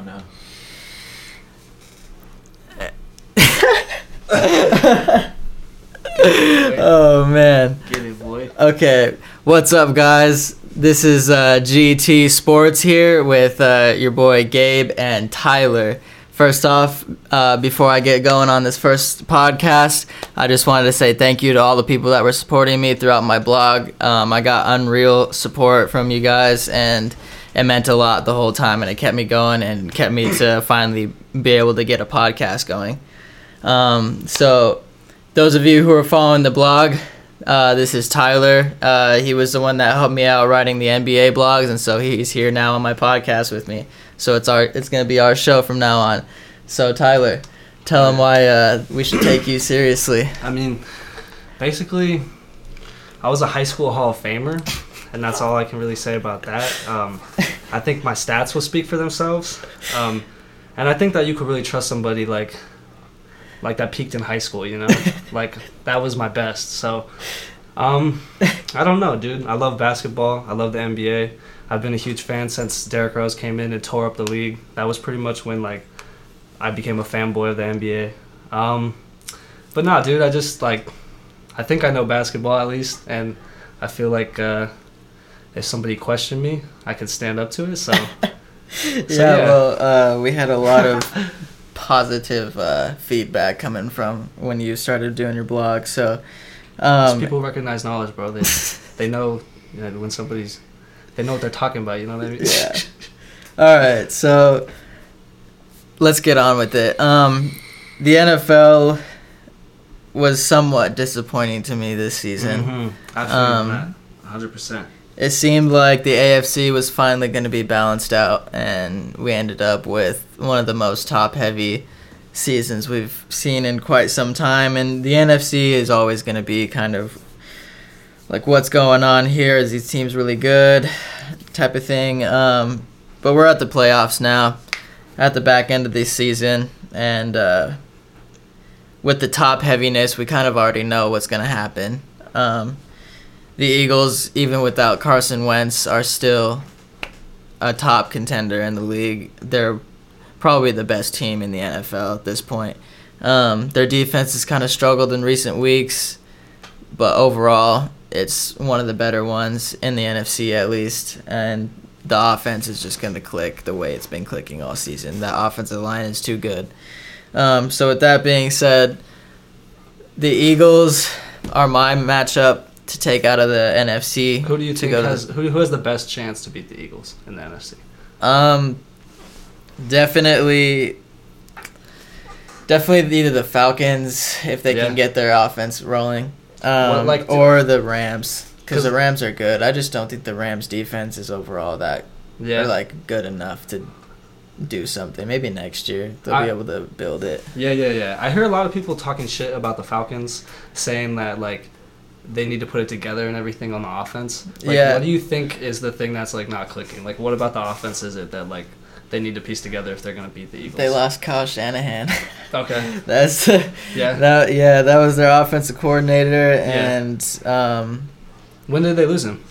oh man. Get it, boy. Okay, what's up, guys? This is uh, GT Sports here with uh, your boy Gabe and Tyler. First off, uh, before I get going on this first podcast, I just wanted to say thank you to all the people that were supporting me throughout my blog. Um, I got unreal support from you guys, and it meant a lot the whole time, and it kept me going and kept me to finally be able to get a podcast going. Um, so, those of you who are following the blog, uh, this is Tyler. Uh, he was the one that helped me out writing the NBA blogs, and so he's here now on my podcast with me. So it's our it's gonna be our show from now on. So Tyler, tell him why uh, we should take you seriously. I mean, basically, I was a high school Hall of Famer, and that's all I can really say about that. Um, I think my stats will speak for themselves, um, and I think that you could really trust somebody like, like that peaked in high school. You know, like that was my best. So, um, I don't know, dude. I love basketball. I love the NBA. I've been a huge fan since Derrick Rose came in and tore up the league. That was pretty much when like I became a fanboy of the NBA. Um, but nah, dude, I just like I think I know basketball at least, and I feel like uh, if somebody questioned me, I could stand up to it. So, yeah, yeah. well, uh, we had a lot of positive uh, feedback coming from when you started doing your blog. So, um, people recognize knowledge, bro. They they know you know, when somebody's they know what they're talking about. You know what I mean? Yeah. All right, so let's get on with it. Um, the NFL was somewhat disappointing to me this season. Mhm. I feel Um. Hundred percent. It seemed like the AFC was finally going to be balanced out, and we ended up with one of the most top heavy seasons we've seen in quite some time. And the NFC is always going to be kind of like what's going on here? Is these teams really good? Type of thing. Um, but we're at the playoffs now, at the back end of this season, and uh, with the top heaviness, we kind of already know what's going to happen. Um, the Eagles, even without Carson Wentz, are still a top contender in the league. They're probably the best team in the NFL at this point. Um, their defense has kind of struggled in recent weeks, but overall, it's one of the better ones in the NFC at least. And the offense is just going to click the way it's been clicking all season. That offensive line is too good. Um, so, with that being said, the Eagles are my matchup to take out of the NFC. Who do you think go to has who, who has the best chance to beat the Eagles in the NFC? Um, definitely, definitely either the Falcons if they Yeah. can get their offense rolling, um, Well, like- or the Rams because the Rams are good. I just don't think the Rams defense is overall that Yeah, like good enough to do something. Maybe next year they'll I- be able to build it. Yeah, yeah, yeah. I hear a lot of people talking shit about the Falcons, saying that like they need to put it together and everything on the offense. Like, Yeah. What do you think is the thing that's like not clicking? Like, what about the offense is it that like they need to piece together if they're gonna beat the Eagles? They lost Kyle Shanahan. Okay. That's Yeah. that. Yeah, that was their offensive coordinator, Yeah. and um, When did they lose him?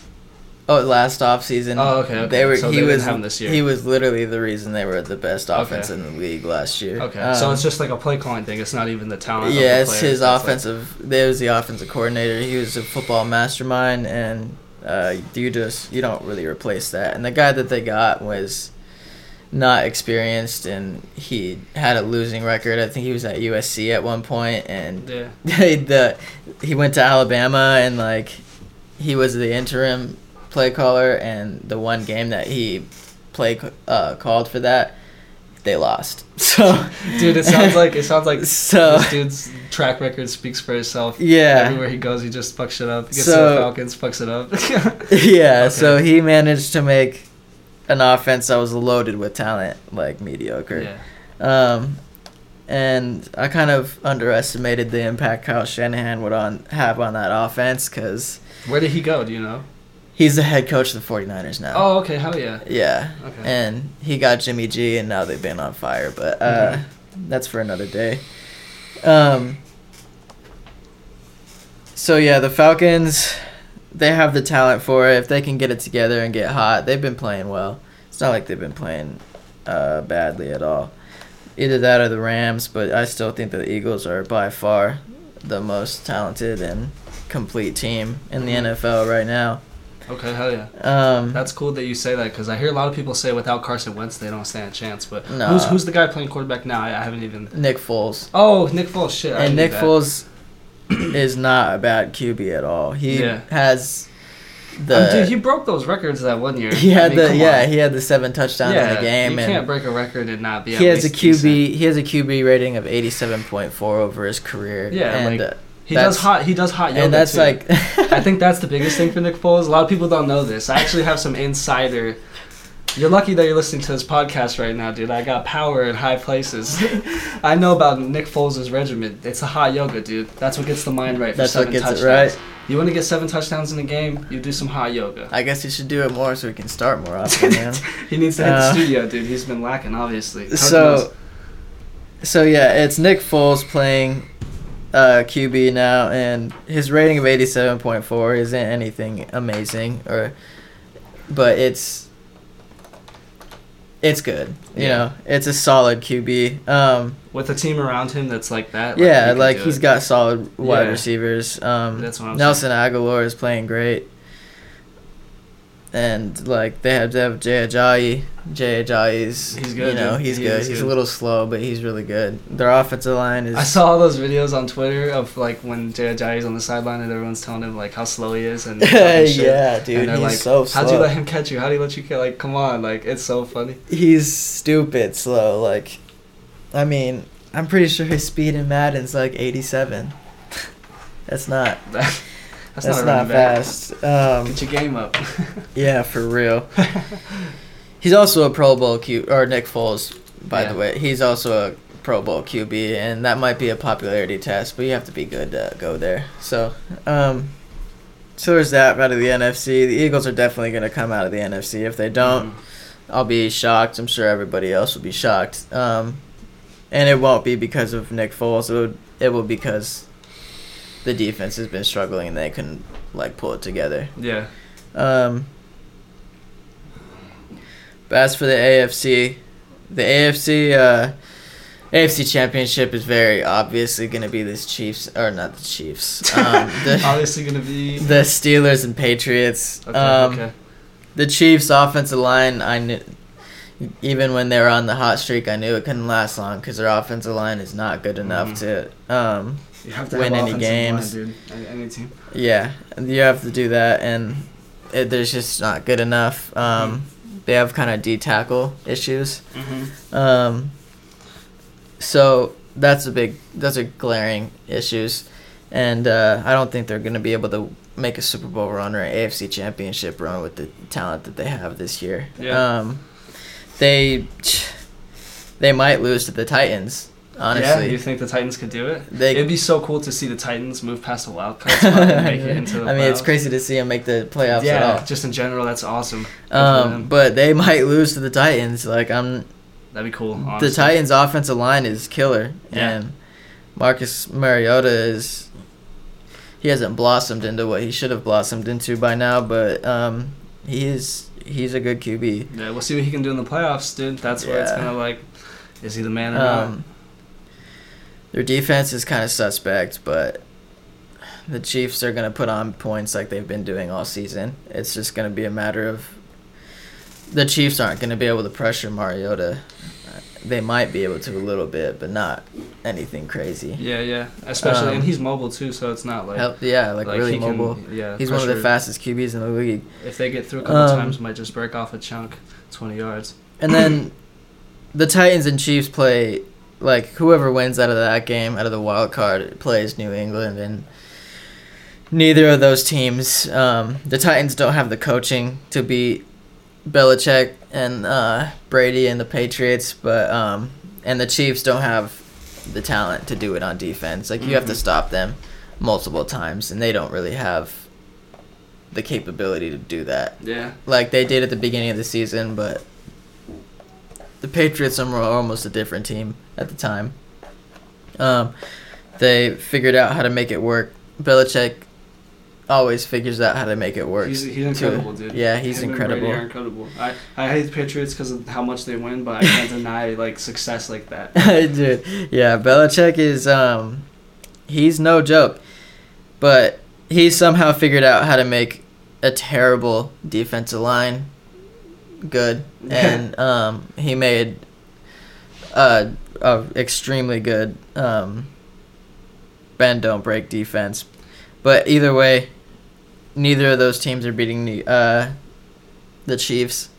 Oh, last off season. Oh, okay, okay. They were. So he they was. this year. He was literally the reason they were the best Okay. offense in the league last year. Okay. so Um, it's just like a play calling thing. It's not even the talent. yeah, of it's the his It's like- offensive. There was the offensive coordinator. He was a football mastermind, and uh, you just you don't really replace that. And the guy that they got was not experienced, and he had a losing record. I think he was at USC at one point, and yeah. the he went to Alabama and like he was the interim play caller and the one game that he play uh, called for that they lost so Dude, it sounds like it sounds like so this dude's track record speaks for itself. yeah Everywhere he goes, he just fucks shit up. Gets to So- the Falcons, fucks it up. yeah so he managed to make an offense that was loaded with talent like mediocre yeah. Um, and I kind of underestimated the impact Kyle Shanahan would on have on that offense because Where did he go? Do you know? He's the head coach of the 49ers now. Oh, okay. Hell yeah. Yeah. Okay. And he got Jimmy G, and now they've been on fire. But uh, that's for another day. Um. So yeah, the Falcons, they have the talent for it. If they can get it together and get hot, they've been playing well. It's not like they've been playing uh, badly at all. Either that or the Rams, but I still think the Eagles are by far the most talented and complete team in the Mhm. NFL right now. Okay, hell yeah. Um, That's cool that you say that because I hear a lot of people say without Carson Wentz they don't stand a chance. But who's who's the guy playing quarterback now? I, I haven't even. Nick Foles. Oh, Nick Foles. Shit. I and Nick that. Foles is not a bad QB at all. He Yeah. has the Um, dude, he broke those records that one year. he I had mean, the yeah on. he had the seven touchdowns in the game You can't break a record and not be. he has a QB decent. he has a QB rating of eighty seven point four over his career. Yeah, and like, uh, He that's- does hot. He does hot yoga and that's too. like I think that's the biggest thing for Nick Foles. A lot of people don't know this. I actually have some insider. You're lucky that you're listening to this podcast right now, dude. I got power in high places. I know about Nick Foles' regimen. It's a hot yoga, dude. That's what gets the mind right for That's what seven gets it right. You want to get seven touchdowns in a game? You do some hot yoga. I guess he should do it more so he can start more often. Man. he needs to hit Uh, the studio, dude. He's been lacking, obviously. Coach knows. so so yeah, it's Nick Foles playing uh, QB now, and his rating of eighty seven point four isn't anything amazing, or but it's it's good. You Yeah. know, it's a solid QB. Um, with a team around him that's like that. yeah, he like he's it. got solid wide Yeah. receivers. Um, That's what I'm Nelson Agholor is playing great. And like they have they have Jay Ajayi. Jay Ajayi's He's good, You know dude. he's He good. He's a little slow, but he's really good. Their offensive line is. I saw all those videos on Twitter of like when Jay Ajayi's on the sideline and everyone's telling him like how slow he is and yeah, dude, and he's like, so slow. How'd you let him catch you? How'd he let you catch? Like, come on, like it's so funny. He's stupid slow. Like, I mean, I'm pretty sure his speed in Madden's like 87. That's not. That, that's, That's, not, not, fast. Um, Get your game up. yeah, for real. He's also a Pro Bowl Q or Nick Foles, by Yeah. the way. He's also a Pro Bowl QB, and that might be a popularity test, but you have to be good to go there. So, um, so there's that out of the NFC. The Eagles are definitely going to come out of the NFC. If they don't, I'll be shocked. I'm sure everybody else will be shocked. Um, and it won't be because of Nick Foles. It would, it will because the defense has been struggling and they couldn't like pull it together. yeah. Um, but as for the AFC, the AFC uh, AFC Championship is very obviously going to be the Chiefs or not the Chiefs, um, the Obviously gonna be. the Steelers and Patriots. Okay. um, okay. The Chiefs' offensive line, I knew. Even when they were on the hot streak, I knew it couldn't last long because their offensive line is not good enough Mhm. to um, You have to win have any games. line, dude. Any, any team. Yeah, you have to do that, and it, there's just not good enough. Um, They have kind of D tackle issues. Mm-hmm. Um, so that's a big, those are glaring issues, and uh, I don't think they're going to be able to make a Super Bowl run or an AFC Championship run with the talent that they have this year. Yeah. Um, they they might lose to the Titans. Honestly, Yeah, you think the Titans could do it? They- It'd be so cool to see the Titans move past the wild card spot and make it into the I mean, it's crazy to see them make the playoffs at Yeah, just in general, that's awesome. Um, but they might lose to the Titans. Like I'm, That'd be cool. Honestly. the Titans' offensive line is killer, Yeah. and Marcus Mariota is. He hasn't blossomed into what he should have blossomed into by now, but um, he is he's a good QB. Yeah, we'll see what he can do in the playoffs, dude. That's where it's kind of like, is he the man or not? Their defense is kind of suspect, but the Chiefs are going to put on points like they've been doing all season. It's just going to be a matter of the Chiefs aren't going to be able to pressure Mariota. They might be able to a little bit, but not anything crazy. Yeah, yeah. Especially, Um, and he's mobile too, so it's not like, Help, yeah, like, really he can- mobile. yeah, He's one of the fastest QBs in the league. If they get through a couple Um, times, might just break off a chunk, twenty yards. And then the Titans and Chiefs play like whoever wins out of that game, out of the wild card, plays New England, and neither of those teams. Um, the Titans don't have the coaching to beat Belichick and uh, Brady and the Patriots, but um, and the Chiefs don't have the talent to do it on defense. Like you have to Mhm. stop them multiple times, and they don't really have the capability to do that Yeah, like they did at the beginning of the season, but the Patriots were almost a different team at the time. Um, they figured out how to make it work. Belichick always figures out how to make it work. He's, he's incredible, dude. Yeah, he's Him incredible. are incredible. I, I hate the Patriots because of how much they win, but I can't deny like success like that. I dude, yeah, Belichick is um, he's no joke, but he somehow figured out how to make a terrible defensive line good, and um, he made a, a extremely good um, bend don't break defense. But either way, neither of those teams are beating the uh, the Chiefs,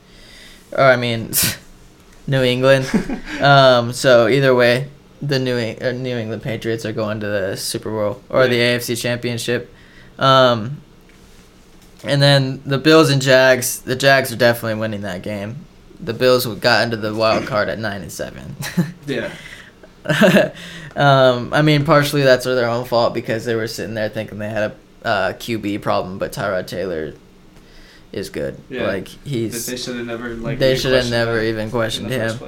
or I mean, New England. um, so either way, the New uh, New England Patriots are going to the Super Bowl or the AFC Championship. Um, and then the Bills and Jags. The Jags are definitely winning that game. The Bills got into the wild card at nine and seven. yeah. um, I mean, partially that's their own fault because they were sitting there thinking they had a uh, QB problem, but Tyrod Taylor is good. Yeah. Like he's they should have never like. they should have never even questioned him.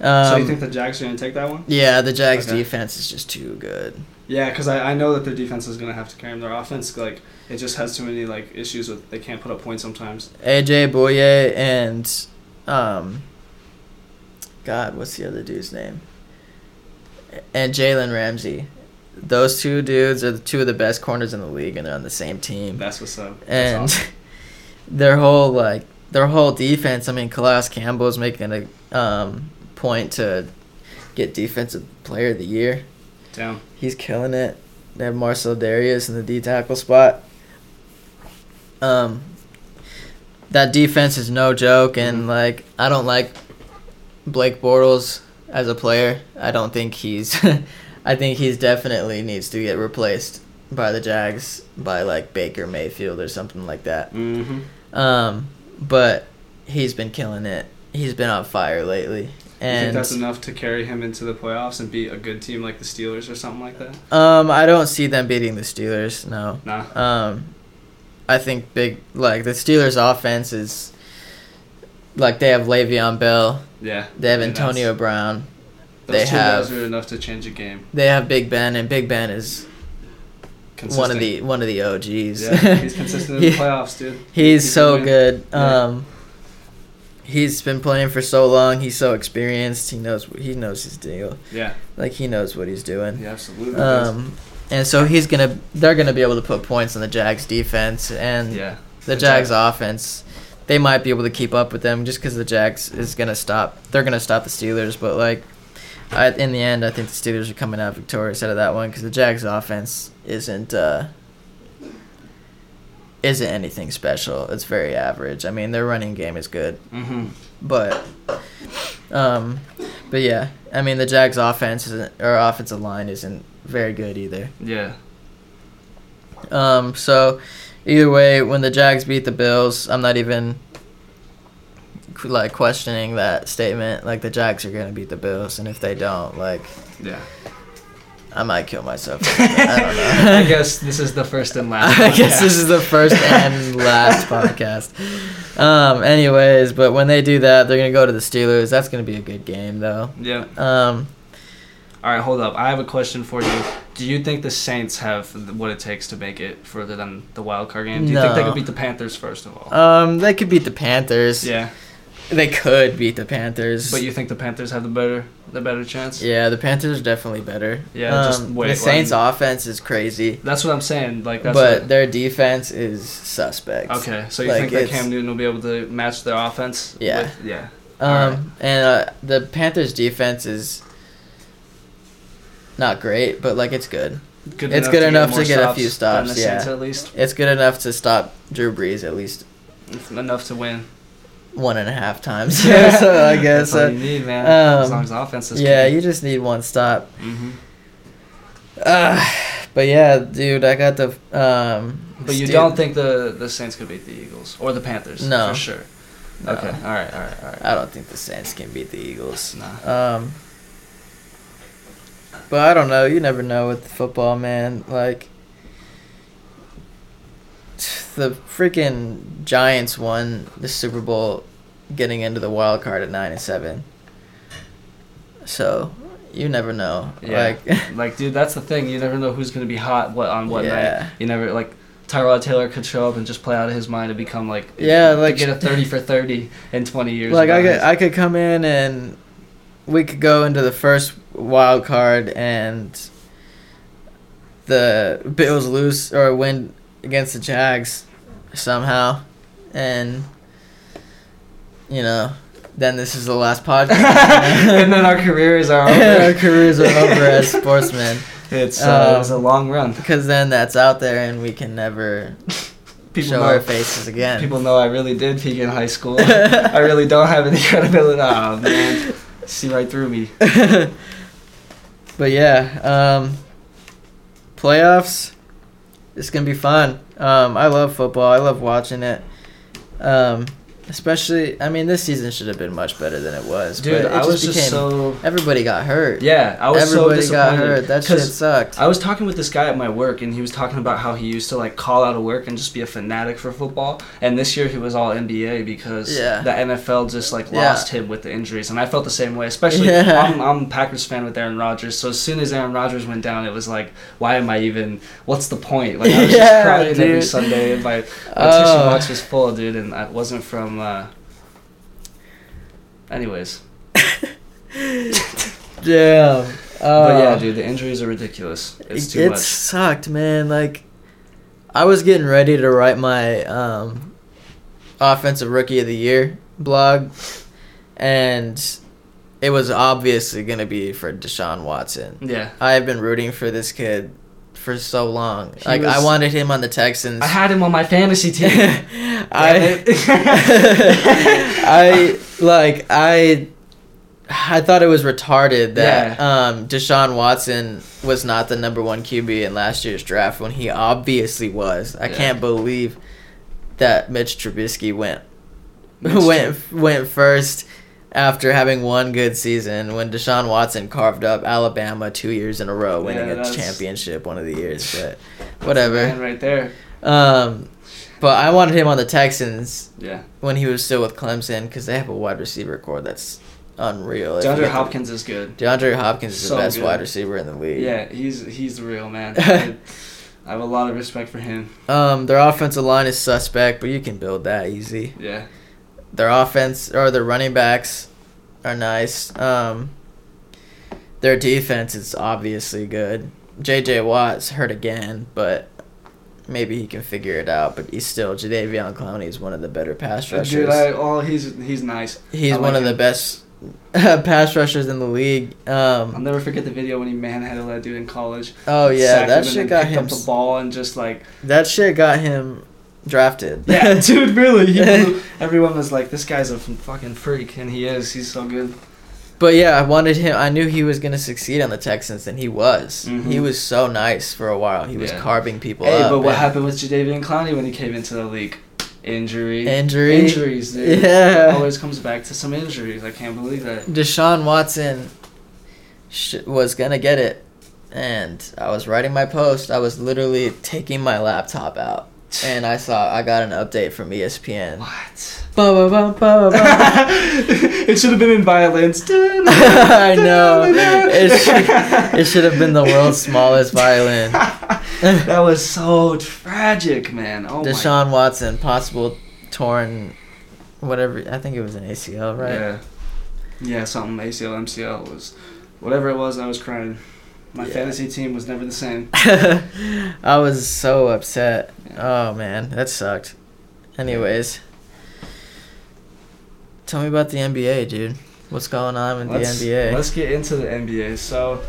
Um, so you think the Jags are gonna take that one? yeah, the Jags Okay. defense is just too good. Yeah, because I, I know that their defense is gonna have to carry them. Their offense like it just has too many like issues with they can't put up points sometimes. AJ Bouye and um, God, what's the other dude's name? And Jalen Ramsey. Those two dudes are the two of the best corners in the league, and they're on the same team. That's what's up. That's and awesome. their whole like their whole defense. I mean, Calais Campbell's making a um, point to get defensive player of the year. down. He's killing it. They have Marcell Dareus in the D tackle spot. Um, that defense is no joke, and Mhm. like I don't like Blake Bortles as a player. I don't think he's. I think he's definitely needs to get replaced by the Jags by like Baker Mayfield or something like that. Mm-hmm. Um, but he's been killing it. He's been on fire lately, you think that's enough to carry him into the playoffs and beat a good team like the Steelers or something like that? um, I don't see them beating the Steelers. No. Nah. Um, I think big like the Steelers' offense is like they have Le'Veon Bell, Yeah. they have Antonio Brown, Those they two guys are enough to change a game. they have Big Ben, and Big Ben is Consistent. one of the one of the OGs. Yeah, he's consistent in the He- playoffs, dude. He's He's so good. Yeah. He's been playing for so long. He's so experienced. He knows he knows his deal. Yeah. Like he knows what he's doing. Yeah, absolutely. Um, and so he's gonna they're gonna be able to put points on the Jags defense and yeah. the The Jags Jag- offense. They might be able to keep up with them just because the Jags is gonna stop. They're gonna stop the Steelers, but like. I, in the end, I think the Steelers are coming out victorious out of that one because the Jags' offense isn't uh, isn't anything special. It's very average. I mean, their running game is good, Mhm. but um, but yeah, I mean the Jags' offense isn't, or offensive line isn't very good either. Yeah. Um, so either way, when the Jags beat the Bills, I'm not even like questioning that statement. Like the Jags are gonna beat the Bills, and if they don't, like Yeah. I might kill myself. I don't know. I guess this is the first and last. I guess this is the first and last podcast. Um, anyways, but when they do that, they're gonna go to the Steelers. That's gonna be a good game, though. Yeah. Um, All right, hold up. I have a question for you. Do you think the Saints have what it takes to make it further than the wild card game? Do you think they could beat the Panthers first of all? um, they could beat the Panthers. yeah, They could beat the Panthers. but you think the Panthers have the better the better chance? Yeah, the Panthers are definitely better. Yeah, just Um, wait, The Saints' offense is crazy, That's what I'm saying. Like that's but what- their defense is suspect. okay. So you like, think that Cam Newton will be able to match their offense? Yeah. with- yeah. Um, Alright. and uh, the Panthers' defense is not great, but like it's good. Good It's good enough to more get a few stops, yeah. Saints at least It's good enough to stop Drew Brees at least enough to win. One and a half times. Yeah. so I guess. that's all Uh, you need, man. as um, long as offense is. yeah, you just need one stop. hmm Uh, but yeah, dude, I got the. Um, But you don't think the the Saints could beat the Eagles or the Panthers? No. for sure. No. Okay. All right. All right. All right. I don't think the Saints can beat the Eagles. Nah. Um, but I don't know. You never know with football, man. Like the freaking Giants won the Super Bowl, getting into the wild card at nine and seven. So you never know. Yeah. Like Like, dude, that's the thing. You never know who's gonna be hot. What on what Yeah. night? You never like. Tyrod Taylor could show up and just play out of his mind and become like Yeah, like- get a thirty for thirty in twenty years. Like I could I could come in and we could go into the first wild card and the Bills lose or win against the Jags somehow and you know then this is the last podcast and then our careers are over. our careers are over as sportsmen It's uh, Um, it was a long run. because then that's out there and we can never People show know, our faces again people know I really did peak in high school. I really don't have any credibility. Oh man, see right through me. but yeah, um, playoffs. It's gonna be fun. Um, I love football. I love watching it. Um, especially, I mean, this season should have been much better than it was. Dude, but it I was just so Everybody got hurt. yeah. I was everybody so got hurt. That shit sucked. I was talking with this guy at my work, and he was talking about how he used to like call out of work and just be a fanatic for football. And this year he was all NBA because Yeah. the NFL just like Yeah. lost him with the injuries, and I felt the same way. Especially, Yeah. I'm, I'm a Packers fan with Aaron Rodgers, so as soon as Aaron Rodgers went down, it was like, why am I even? What's the point? Like I was Yeah, just crying every. Sunday, and my, my Oh. tissue box was full, dude, and it wasn't from. Uh... Anyways, Damn. but yeah, Uh, dude, the injuries are ridiculous. It's too it much. sucked, man. Like, I was getting ready to write my um, offensive rookie of the year blog, and it was obviously gonna be for Deshaun Watson. Yeah. I have been rooting for this kid for so long. He like, I wanted him on the Texans. I had him on my fantasy team. I, I like I. I thought it was retarded that um, Deshaun Watson was not the number one QB in last year's draft when he obviously was. I Yeah. can't believe that Mitch Trubisky went Mitch went went first after having one good season when Deshaun Watson carved up Alabama two years in a row, winning Yeah, a championship one of the years. But whatever. right there. Um, but I wanted him on the Texans Yeah. when he was still with Clemson because they have a wide receiver core that's unreal. DeAndre Hopkins is good. DeAndre Hopkins is So the best good. wide receiver in the league. Yeah, he's he's the real man. I, I have a lot of respect for him. Um, their offensive line is suspect, but you can build that easy. Yeah. Their offense or their running backs are nice. Um, their defense is obviously good. J.J. Watt's hurt again, but maybe he can figure it out. But he's still Jadeveon Clowney is one of the better pass rushers. Dude, I, oh, he's he's nice. He's I one like of the best pass rushers in the league. I'll Um, never forget the video when he manhandled that dude in college. oh yeah, that shit got then him. up the ball and just like That shit got him drafted. yeah, dude, really. He blew, everyone was like, this guy's a fucking freak, and he is. He's so good. But yeah, I wanted him. I knew he was gonna succeed on the Texans, and he was. Mhm. He was so nice for a while. He was Yeah. carving people Hey, up. but what and happened with Jadeveon Clowney when he came into the league? Injury. Injury. Injuries, dude. Yeah. Always comes back to some injuries. I can't believe that. Deshaun Watson sh- was gonna get it, and I was writing my post. I was literally taking my laptop out, and I saw I got an update from ESPN. What? Ba, ba, ba, it should have been in violence. I know. It should, it should have been the world's smallest violin. that was so tragic, man. Oh Deshaun Watson, possible torn, whatever. I think it was an ACL, right? Yeah. Yeah, something ACL, MCL was, whatever it was. I was crying. My Yeah. fantasy team was never the same. I was so upset. Yeah. Oh man, that sucked. Anyways, tell me about the NBA, dude. What's going on with Let's, the NBA? let's get into the NBA. So,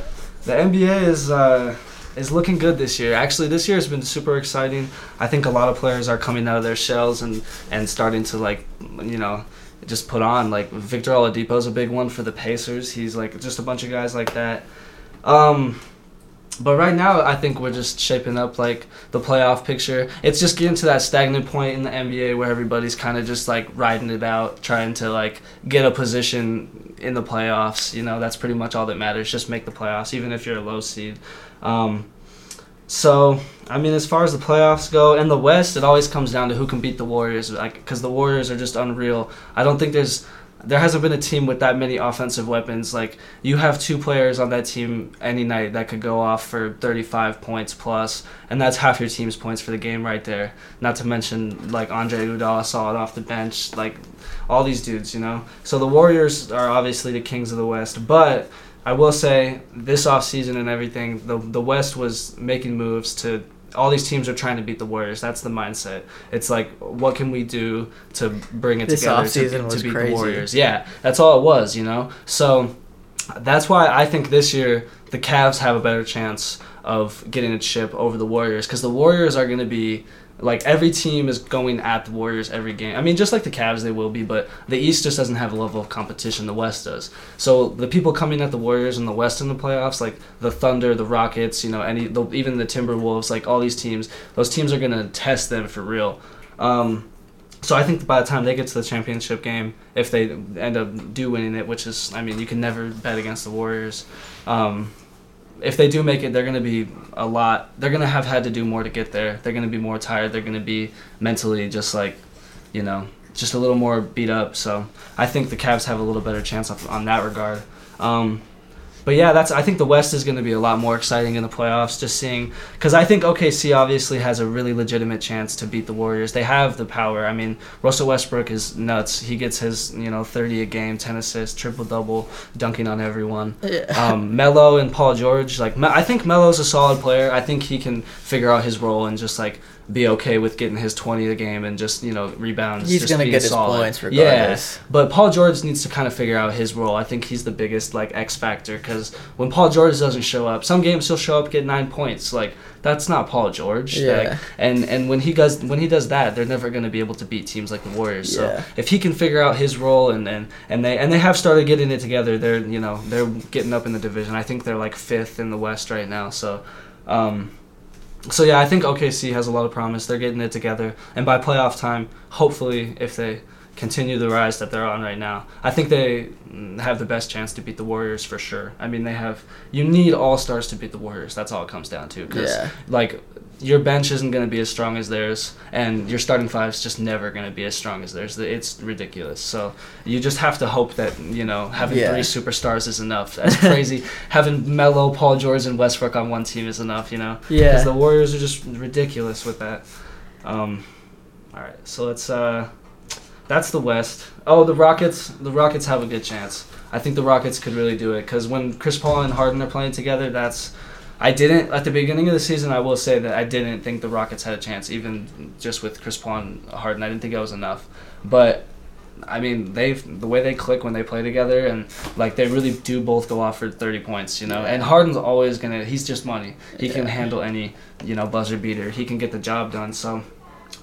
the NBA is uh, is looking good this year. Actually, this year has been super exciting. I think a lot of players are coming out of their shells and and starting to like, you know, just put on. Like Victor Oladipo's a big one for the Pacers. He's like just a bunch of guys like that. Um, but right now, I think we're just shaping up like the playoff picture. It's just getting to that stagnant point in the NBA where everybody's kind of just like riding it out, trying to like get a position in the playoffs. You know, that's pretty much all that matters. Just make the playoffs, even if you're a low seed. Um, so, I mean, as far as the playoffs go, in the West, it always comes down to who can beat the Warriors. Like, because the Warriors are just unreal. I don't think there's there hasn't been a team with that many offensive weapons. Like you have two players on that team any night that could go off for 35 points plus, and that's half your team's points for the game right there. Not to mention like Andre Iguodala saw it off the bench, like all these dudes, you know. So the Warriors are obviously the kings of the West, but I will say this offseason and everything, the the West was making moves to all these teams are trying to beat the Warriors. That's the mindset. It's like, what can we do to bring it This together to, to beat crazy. the Warriors? Yeah, that's all it was, you know. So that's why I think this year the Cavs have a better chance of getting a chip over the Warriors because the Warriors are going to be like every team is going at the Warriors every game. I mean, just like the Cavs, they will be, but the East just doesn't have a level of competition the West does. So the people coming at the Warriors in the West in the playoffs, like the Thunder, the Rockets, you know, any the, even the Timberwolves, like all these teams, those teams are gonna test them for real. Um, so I think by the time they get to the championship game, if they end up do winning it, which is, I mean, you can never bet against the Warriors. Um, if they do make it, they're going to be a lot. They're going to have had to do more to get there. They're going to be more tired. They're going to be mentally just like, you know, just a little more beat up. So I think the Cavs have a little better chance on that regard. Um, but yeah, that's. I think the West is going to be a lot more exciting in the playoffs. Just seeing, because I think OKC obviously has a really legitimate chance to beat the Warriors. They have the power. I mean, Russell Westbrook is nuts. He gets his you know 30 a game, 10 assists, triple double, dunking on everyone Yeah. um, Melo and Paul George. Like I think Melo's a solid player. I think he can figure out his role and just like be okay with getting his twenty a game and just you know rebounds. He's just gonna being get his solid. points regardless. Yeah, but Paul George needs to kind of figure out his role. I think he's the biggest like X factor because when Paul George doesn't show up, some games he'll show up get nine points. Like that's not Paul George. Yeah. Like, and and when he does when he does that, they're never gonna be able to beat teams like the Warriors. So Yeah. if he can figure out his role and, and and they and they have started getting it together they're you know they're getting up in the division i think they're like fifth in the west right now so um so yeah i think okc has a lot of promise. They're getting it together. And by playoff time hopefully if they continue the rise that they're on right now i think they mm, have the best chance to beat the warriors for sure i mean they have you need all stars to beat the warriors that's all it comes down to because Yeah. like your bench isn't going to be as strong as theirs, and your starting five is just never going to be as strong as theirs. It's ridiculous. So you just have to hope that you know having Yeah. three superstars is enough. That's crazy. having Melo, Paul George, and Westbrook on one team is enough. You know, Yeah. because the Warriors are just ridiculous with that. Um, all right, so let's. Uh, that's the West. Oh, the Rockets. The Rockets have a good chance. I think the Rockets could really do it because when Chris Paul and Harden are playing together, that's. I didn't at the beginning of the season. I will say that I didn't think the Rockets had a chance, even just with Chris Paul and Harden. I didn't think it was enough, but I mean, they the way they click when they play together, and like they really do both go off for thirty points, you know. And Harden's always gonna. He's just money. He can Yeah. handle any, you know, buzzer beater. He can get the job done. So,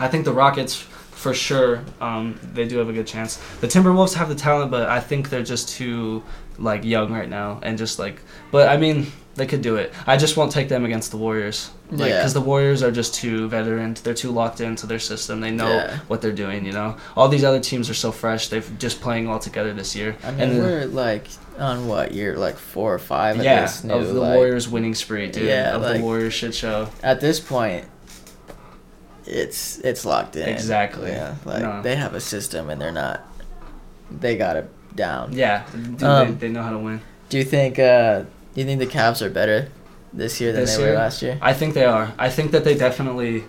I think the Rockets, for sure, um, they do have a good chance. The Timberwolves have the talent, but I think they're just too like young right now, and just like. But I mean, they could do it. I just won't take them against the Warriors, like Yeah. because the Warriors are just too veteran. They're too locked into their system. They know Yeah. what they're doing. You know, all these other teams are so fresh. They've just playing all together this year. I mean, and we're like on what year, like four or five of yeah, new. of the like, Warriors winning spree, dude. Yeah, of like- the Warriors shit show. At this point, it's it's locked in. Exactly. Yeah, like No. they have a system and they're not. They got it down. Yeah, dude, Um, they, they know how to win. Do you think? uh Do you think the Cavs are better this year than This they year? were last year? I think they are. I think that they definitely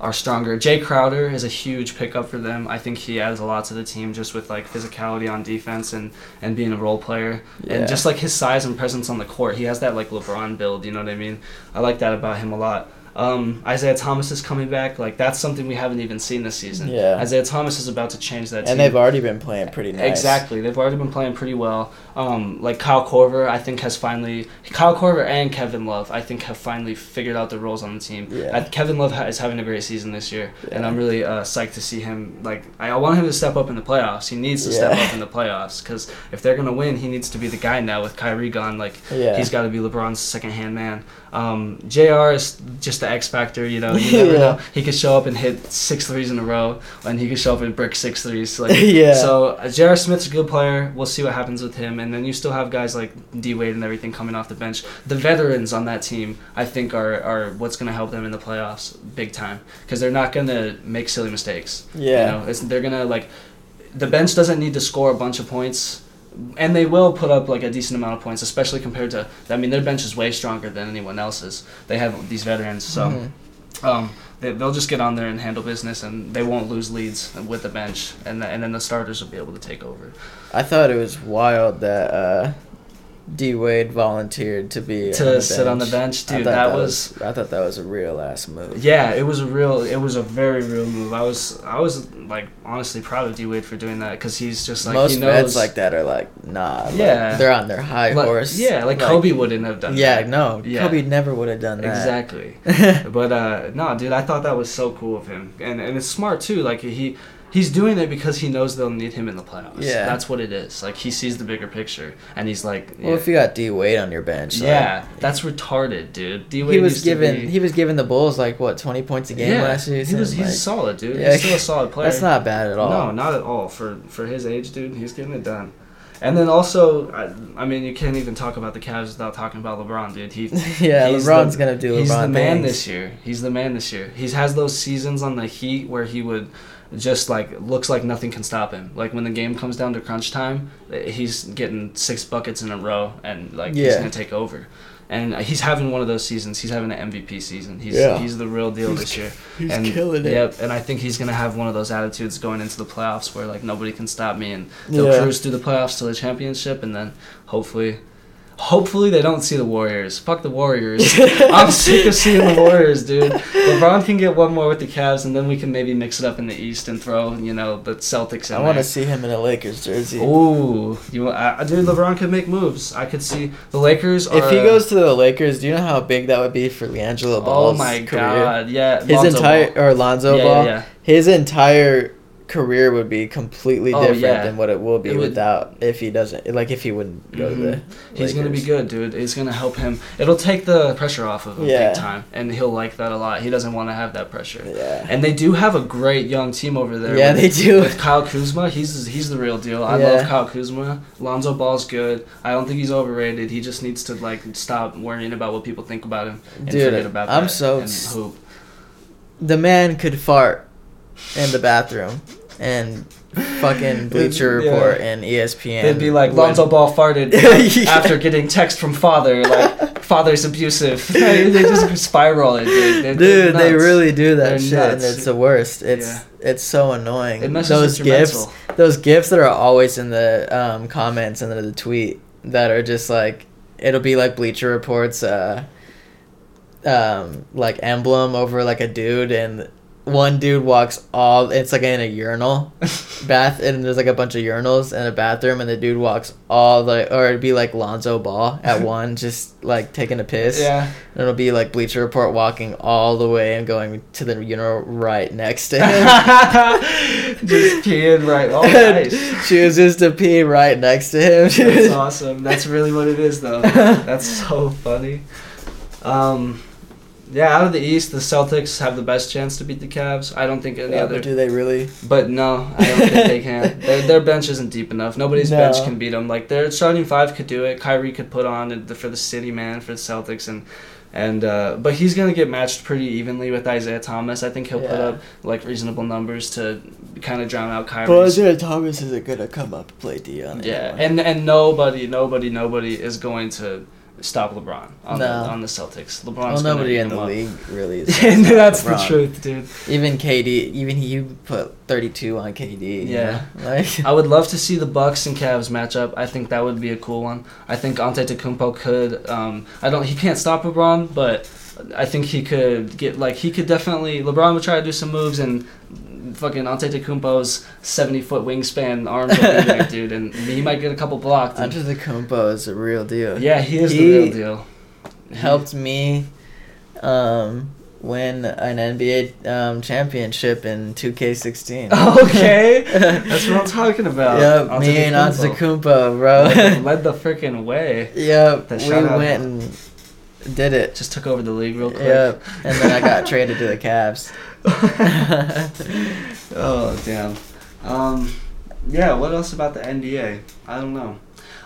are stronger. Jae Crowder is a huge pickup for them. I think he adds a lot to the team just with like physicality on defense and and being a role player Yeah. and just like his size and presence on the court. He has that like LeBron build. You know what I mean? I like that about him a lot. Um, Isaiah Thomas is coming back. Like that's something we haven't even seen this season. Yeah. Isaiah Thomas is about to change that. Team. And team. they've already been playing pretty nice. Exactly. They've already been playing pretty well. Um, like Kyle Korver, I think has finally Kyle Korver and Kevin Love, I think have finally figured out their roles on the team. Yeah. I, Kevin Love ha- is having a great season this year, yeah. and I'm really uh, psyched to see him. Like I, want him to step up in the playoffs. He needs to step up in the playoffs because if they're gonna win, he needs to be the guy now with Kyrie gone. Like Yeah. he's got to be LeBron's second hand man. Um, J.R. is just the X factor. You know, you never Yeah. know. He could show up and hit six threes in a row, and he could show up and brick six threes. Like Yeah. so uh, J.R. Smith's a good player. We'll see what happens with him. And then you still have guys like D Wade and everything coming off the bench. The veterans on that team, I think, are, are what's going to help them in the playoffs big time because they're not going to make silly mistakes. Yeah. You know, it's, they're going to like. the bench doesn't need to score a bunch of points, and they will put up like a decent amount of points, especially compared to. I mean, their bench is way stronger than anyone else's. They have these veterans, so. Mhm. Um, they, they'll just get on there and handle business, and they won't lose leads with the bench, and the, and then the starters will be able to take over. I thought it was wild that uh, D Wade volunteered to be To on sit on the bench, dude, thought that was- I thought that was a real ass move. Yeah, it was a real, it was a very real move. I was, I was like honestly proud of D Wade for doing that because he's just like Most he knows. like that are like, nah. like, Yeah. they're on their high like- horse. Yeah, like, Kobe wouldn't have done Yeah, that. no, Yeah. Kobe never would have done that. Exactly. But uh, no, dude, I thought that was so cool of him, and and it's smart too. Like he he's doing it because he knows they'll need him in the playoffs. Yeah. that's what it is. Like he sees the bigger picture, and he's like, Well, if you got D Wade on your bench, like, yeah, that's retarded, dude. D he Wade was given be- he was giving the Bulls like what twenty points a game yeah, last year. he was he's like, solid, dude. Yeah, he's still a solid player. That's not bad at all. No, not at all for for his age, dude. He's getting it done. And then also, I, I mean, you can't even talk about the Cavs without talking about LeBron, dude. He yeah, LeBron's the- gonna do LeBron He's the man things. this year. He's the man this year. He has those seasons on the Heat where he would just like looks like nothing can stop him. Like when the game comes down to crunch time, he's getting six buckets in a row and like he's gonna take over. And uh, he's having one of those seasons. He's having an MVP season. He's Yeah. he's the real deal He's this year. He's and killing it. Yep, and I think he's gonna have one of those attitudes going into the playoffs where like nobody can stop me, and they'll Yeah. cruise through the playoffs to the championship, and then hopefully, hopefully they don't see the Warriors. Fuck the Warriors. I'm sick of seeing the Warriors, dude. LeBron can get one more with the Cavs, and then we can maybe mix it up in the East and throw you know the Celtics in I want to see him in a Lakers jersey. Ooh, you I, dude, LeBron could make moves. I could see the Lakers. If he goes to the Lakers, do you know how big that would be for LiAngelo oh my career? god, yeah, His Lonzo entire Ball. or Lonzo yeah, Ball, yeah, yeah. his entire career would be completely Oh, different yeah. than what it will be It would- without if he doesn't like if he wouldn't go mm-hmm. to the. He's gonna be good, dude. It's gonna help him. It'll take the pressure off of him Yeah. big time, and he'll like that a lot. He doesn't want to have that pressure. Yeah. And they do have a great young team over there. Yeah, with, they do. With Kyle Kuzma, he's he's the real deal. I Yeah. love Kyle Kuzma. Lonzo Ball's good. I don't think he's overrated. He just needs to like stop worrying about what people think about him and Dude, forget about I'm that so and hoop. The man could fart in the bathroom and fucking Bleacher Yeah. Report and ESPN. They'd be like Lonzo Ball farted Yeah. after getting text from father, like father's abusive. they just spiral it, dude. They're- they're Dude, they really do that They're shit, nuts. and it's the worst. It's Yeah. it's so annoying. It those with your gifs, mental. those gifs that are always in the um, comments and the tweet that are just like it'll be like Bleacher Reports, uh, um, like emblem over like a dude, and one dude walks all. It's like in a urinal bath, and there's like a bunch of urinals in a bathroom, and the dude walks all the, or it'd be like Lonzo Ball at one, just like taking a piss. Yeah. And it'll be like Bleacher Report walking all the way and going to the urinal right next to him. just peeing right. Oh, nice. Chooses to pee right next to him. That's awesome. That's really what it is, though. That's so funny. Um, yeah, out of the East, the Celtics have the best chance to beat the Cavs. I don't think any Yeah, other. but do they really? But no, I don't think they can. Their, their bench isn't deep enough. Nobody's No. bench can beat them. Like their starting five could do it. Kyrie could put on for the city man for the Celtics and. And uh, but he's gonna get matched pretty evenly with Isaiah Thomas. I think he'll put up like reasonable numbers to kind of drown out Kyrie. Well, Isaiah Thomas isn't gonna come up play D on Yeah, and and nobody, nobody, nobody is going to stop LeBron on the on the Celtics. LeBron's well, nobody in the up. league really is. that's stop the truth, dude. Even KD, even he put 32 on KD. you Yeah. know? like I would love to see the Bucks and Cavs match up. I think that would be a cool one. I think Antetokounmpo could. Um, I don't. He can't stop LeBron, but I think he could get like he could definitely. LeBron would try to do some moves and. Fucking Antetokounmpo's seventy foot wingspan arms will be there, dude, and he might get a couple blocked. and- Antetokounmpo is a real deal. yeah, he is He the real deal. helped me um, win an NBA um, championship in 2K16. Okay, that's what I'm talking about. Yep, me and Antetokounmpo, bro. led, led the freaking way. yep, The we went and did it. Just took over the league real quick. Yep, and then I got traded to the Cavs. oh damn. Um, yeah. What else about the NBA? I don't know.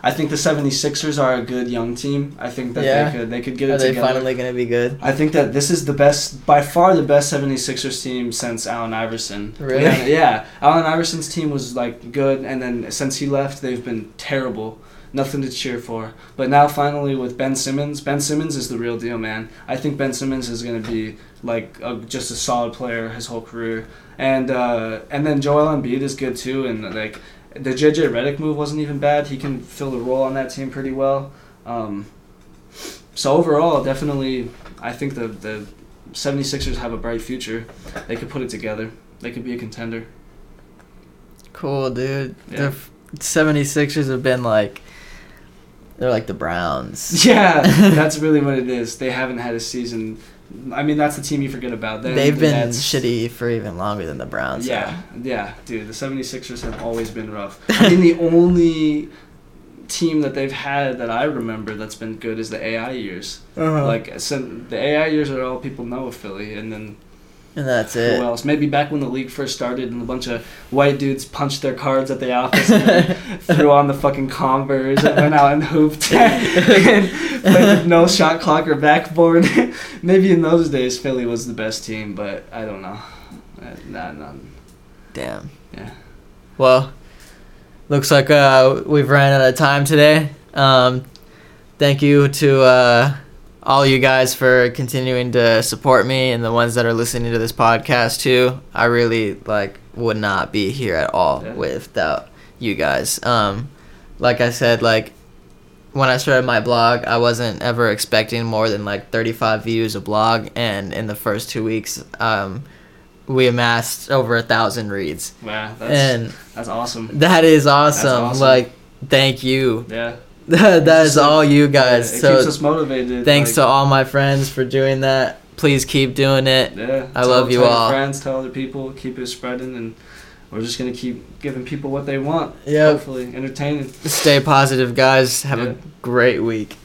I think the 76ers are a good young team. I think that Yeah. they could they could get Are it they together. finally gonna be good? I think that this is the best, by far the best 76ers team since Allen Iverson. Really? Yeah, yeah. Allen Iverson's team was like good, and then since he left, they've been terrible. Nothing to cheer for. But now finally with Ben Simmons, Ben Simmons is the real deal, man. I think Ben Simmons is going to be like a, just a solid player his whole career, and uh, and then Joel Embiid is good too, and like the JJ Redick move wasn't even bad. He can fill the role on that team pretty well. Um, so overall, definitely, I think the the 76ers have a bright future. They could put it together. They could be a contender. Cool, dude. Yeah. The f- 76ers have been like they're like the Browns. Yeah, that's really what it is. They haven't had a season. I mean, that's the team you forget about. Then They've the been Nets- shitty for even longer than the Browns. Yeah, yeah, dude. The 76ers have always been rough. I mean, the only team that they've had that I remember that's been good is the AI years. Uh-huh. Like, so the AI years are all people know of Philly, and then and that's who it. else? Maybe back when the league first started and a bunch of white dudes punched their cards at the office and threw on the fucking Converse and went out and hooped and played with no shot clock or backboard. Maybe in those days Philly was the best team, but I don't know. Uh, Nah, nah. Damn. Yeah. Well, looks like uh, we've ran out of time today. Um, thank you to uh, all you guys for continuing to support me and the ones that are listening to this podcast too. I really like would not be here at all Yeah. without you guys. Um, like I said, like when I started my blog, I wasn't ever expecting more than like 35 views a blog, and in the first two weeks, um, we amassed over a thousand reads, Wow, that's and that's awesome. that is awesome. awesome. Like, thank you. Yeah. that is all you Yeah, guys. it so keeps us motivated. thanks like, to all my friends for doing that. Please keep doing it. Yeah. I tell- love you tell your all. friends, tell other people, keep it spreading, and we're just gonna keep giving people what they want. Yeah, Hopefully, entertaining. Stay positive, guys. Have Yeah. a great week.